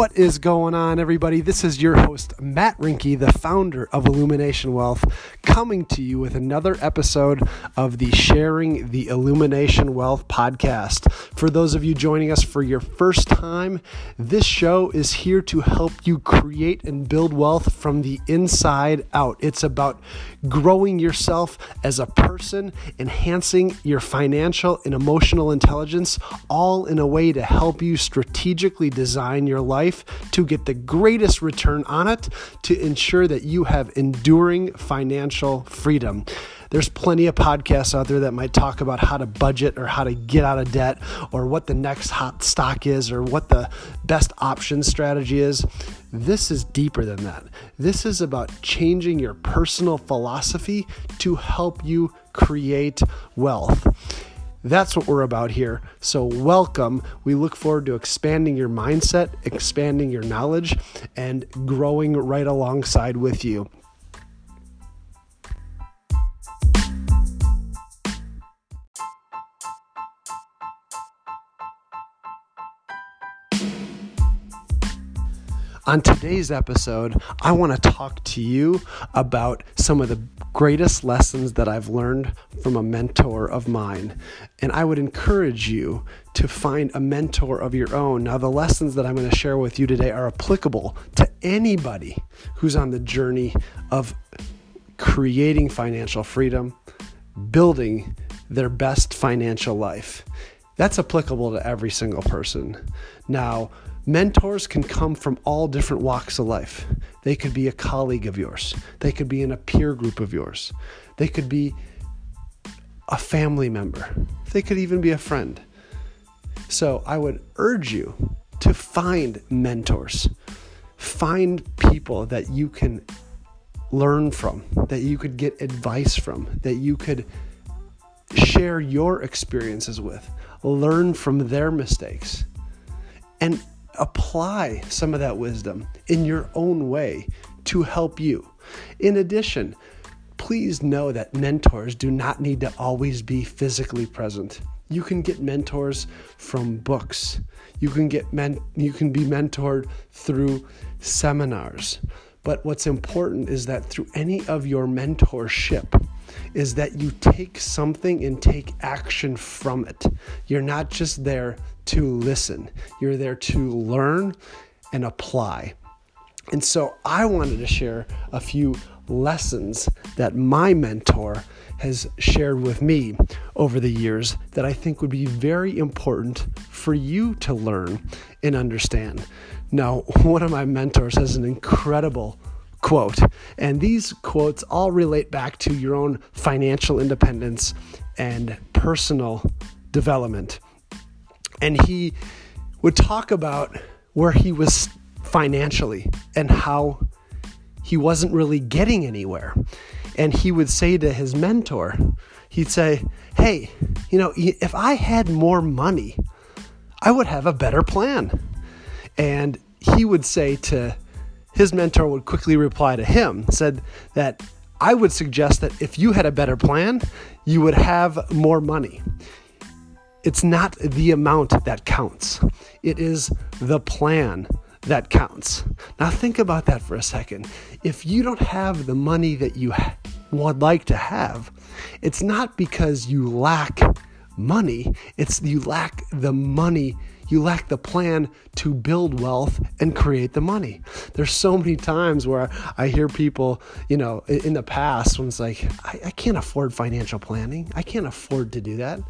What is going on, everybody? This is your host, Matt Rinke, the founder of Illumination Wealth, coming to you with another episode of the Sharing the Illumination Wealth podcast. For those of you joining us for your first time, this show is here to help you create and build wealth from the inside out. It's about growing yourself as a person, enhancing your financial and emotional intelligence, all in a way to help you strategically design your life to get the greatest return on it to ensure that you have enduring financial freedom. There's plenty of podcasts out there that might talk about how to budget or how to get out of debt or what the next hot stock is or what the best option strategy is. This is deeper than that. This is about changing your personal philosophy to help you create wealth. That's what we're about here. So, welcome. We look forward to expanding your mindset, expanding your knowledge, and growing right alongside with you. On today's episode, I want to talk to you about some of the greatest lessons that I've learned from a mentor of mine. And I would encourage you to find a mentor of your own. Now, the lessons that I'm going to share with you today are applicable to anybody who's on the journey of creating financial freedom, building their best financial life. That's applicable to every single person. Now, Mentors can come from all different walks of life. They could be a colleague of yours, they could be in a peer group of yours, they could be a family member, they could even be a friend. So I would urge you to find mentors, find people that you can learn from, that you could get advice from, that you could share your experiences with, learn from their mistakes. And apply some of that wisdom in your own way to help you. In addition, please know that mentors do not need to always be physically present. You can get mentors from books. You can get men- you can be mentored through seminars. But what's important is that through any of your mentorship, is that you take something and take action from it. You're not just there to listen, you're there to learn and apply. And so I wanted to share a few lessons that my mentor has shared with me over the years that I think would be very important for you to learn and understand. Now, one of my mentors has an incredible quote. And these quotes all relate back to your own financial independence and personal development. And he would talk about where he was financially and how he wasn't really getting anywhere. And he would say to his mentor, he'd say, Hey, you know, if I had more money, I would have a better plan. And he would say to his mentor would quickly reply to him, said that I would suggest that if you had a better plan, you would have more money. It's not the amount that counts, it is the plan that counts. Now, think about that for a second. If you don't have the money that you would like to have, it's not because you lack money, it's you lack the money you lack the plan to build wealth and create the money. There's so many times where I hear people, you know, in the past when it's like, I, I can't afford financial planning. I can't afford to do that.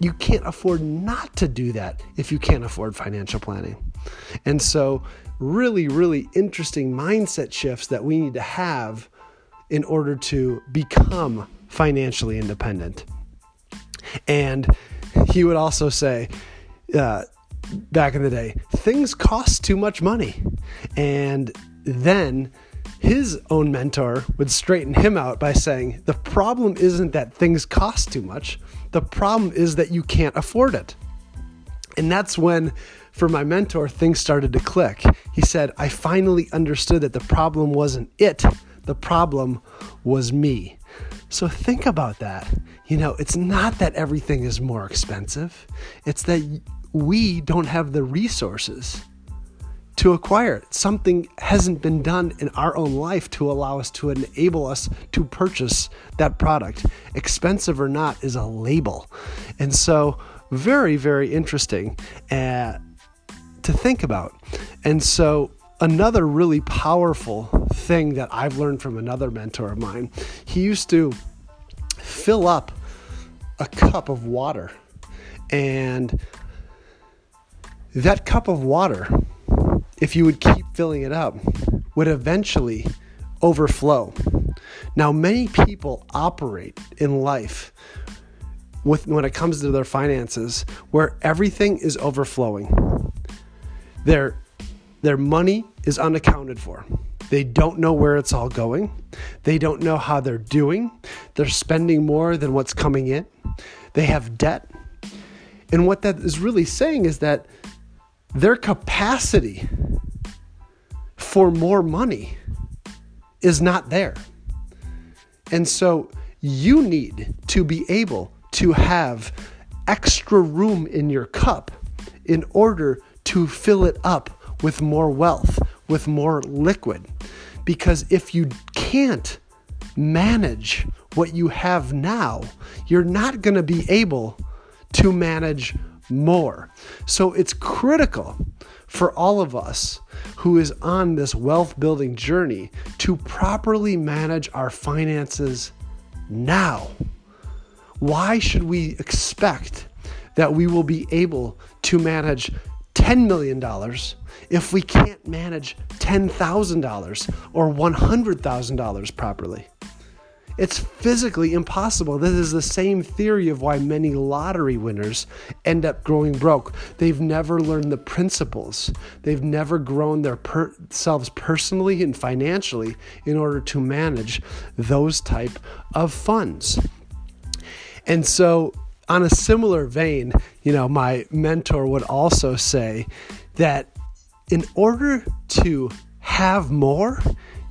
You can't afford not to do that if you can't afford financial planning. And so, really, really interesting mindset shifts that we need to have in order to become financially independent. And he would also say, uh, back in the day, things cost too much money. And then his own mentor would straighten him out by saying, The problem isn't that things cost too much, the problem is that you can't afford it. And that's when, for my mentor, things started to click. He said, I finally understood that the problem wasn't it, the problem was me. So think about that. You know, it's not that everything is more expensive, it's that we don't have the resources to acquire it. Something hasn't been done in our own life to allow us to enable us to purchase that product. Expensive or not is a label. And so, very, very interesting uh, to think about. And so, another really powerful thing that I've learned from another mentor of mine, he used to fill up a cup of water. And that cup of water, if you would keep filling it up, would eventually overflow. Now, many people operate in life with, when it comes to their finances where everything is overflowing. Their, their money is unaccounted for. They don't know where it's all going. They don't know how they're doing. They're spending more than what's coming in. They have debt. And what that is really saying is that their capacity for more money is not there. And so you need to be able to have extra room in your cup in order to fill it up with more wealth, with more liquid. Because if you can't manage what you have now, you're not going to be able to manage more. So it's critical for all of us who is on this wealth building journey to properly manage our finances now. Why should we expect that we will be able to manage $10 million if we can't manage $10,000 or $100,000 properly. It's physically impossible. This is the same theory of why many lottery winners end up growing broke. They've never learned the principles. They've never grown their per- selves personally and financially in order to manage those type of funds. And so on a similar vein, you know, my mentor would also say that in order to have more,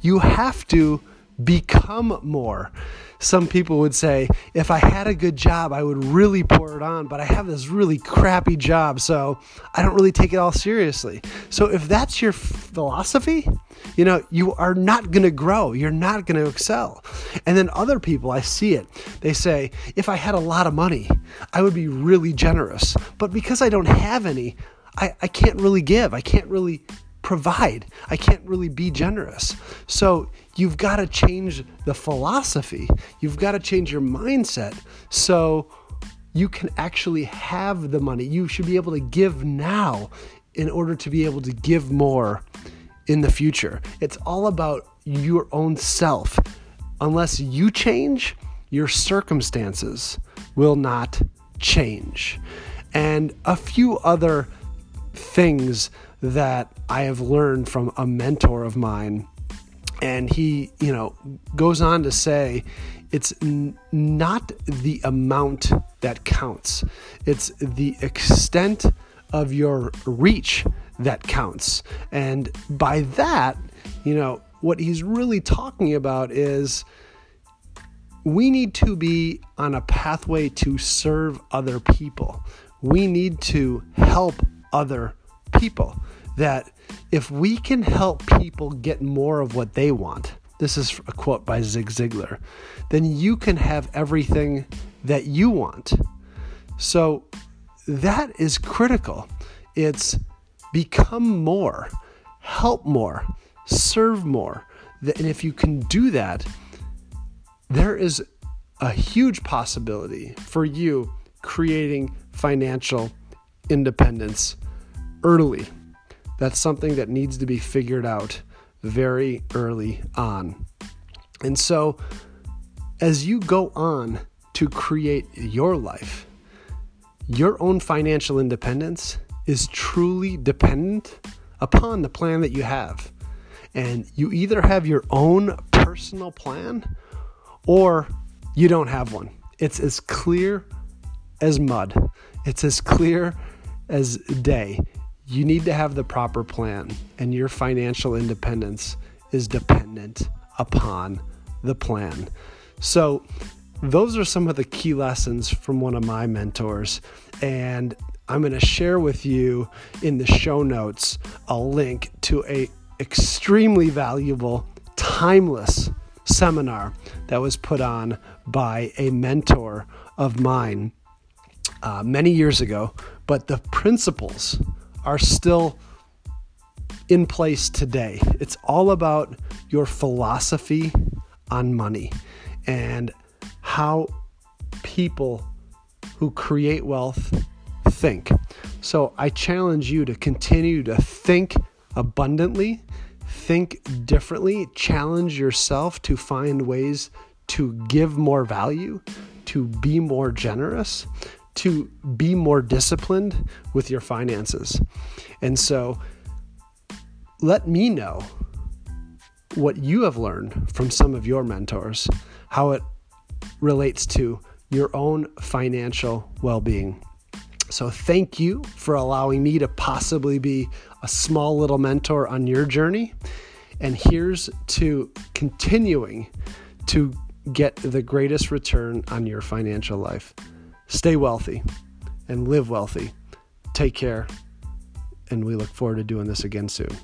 you have to become more. Some people would say, if I had a good job, I would really pour it on, but I have this really crappy job, so I don't really take it all seriously. So if that's your philosophy, you know, you are not going to grow. You're not going to excel. And then other people, I see it. They say, if I had a lot of money, I would be really generous. But because I don't have any, I, I can't really give. I can't really provide. I can't really be generous. So you've got to change the philosophy. You've got to change your mindset. So you can actually have the money. You should be able to give now in order to be able to give more in the future. It's all about your own self. Unless you change, your circumstances will not change. And a few other things that I have learned from a mentor of mine. And he, you know, goes on to say it's n- not the amount that counts, it's the extent of your reach that counts. And by that, you know, what he's really talking about is we need to be on a pathway to serve other people. We need to help other people. That if we can help people get more of what they want, this is a quote by Zig Ziglar, then you can have everything that you want. So that is critical. It's become more, help more, serve more. And if you can do that, there is a huge possibility for you creating financial independence early. That's something that needs to be figured out very early on. And so, as you go on to create your life, your own financial independence is truly dependent upon the plan that you have. And you either have your own personal plan or you don't have one. It's as clear as mud, it's as clear as day. You need to have the proper plan, and your financial independence is dependent upon the plan. So, those are some of the key lessons from one of my mentors. And I'm going to share with you in the show notes a link to a extremely valuable, timeless seminar that was put on by a mentor of mine uh, many years ago, but the principles are still in place today. It's all about your philosophy on money and how people who create wealth think. So I challenge you to continue to think abundantly, think differently, challenge yourself to find ways to give more value, to be more generous, to be more disciplined with your finances. And so let me know what you have learned from some of your mentors, how it relates to your own financial well being. So, thank you for allowing me to possibly be a small little mentor on your journey. And here's to continuing to get the greatest return on your financial life. Stay wealthy and live wealthy. Take care. And we look forward to doing this again soon.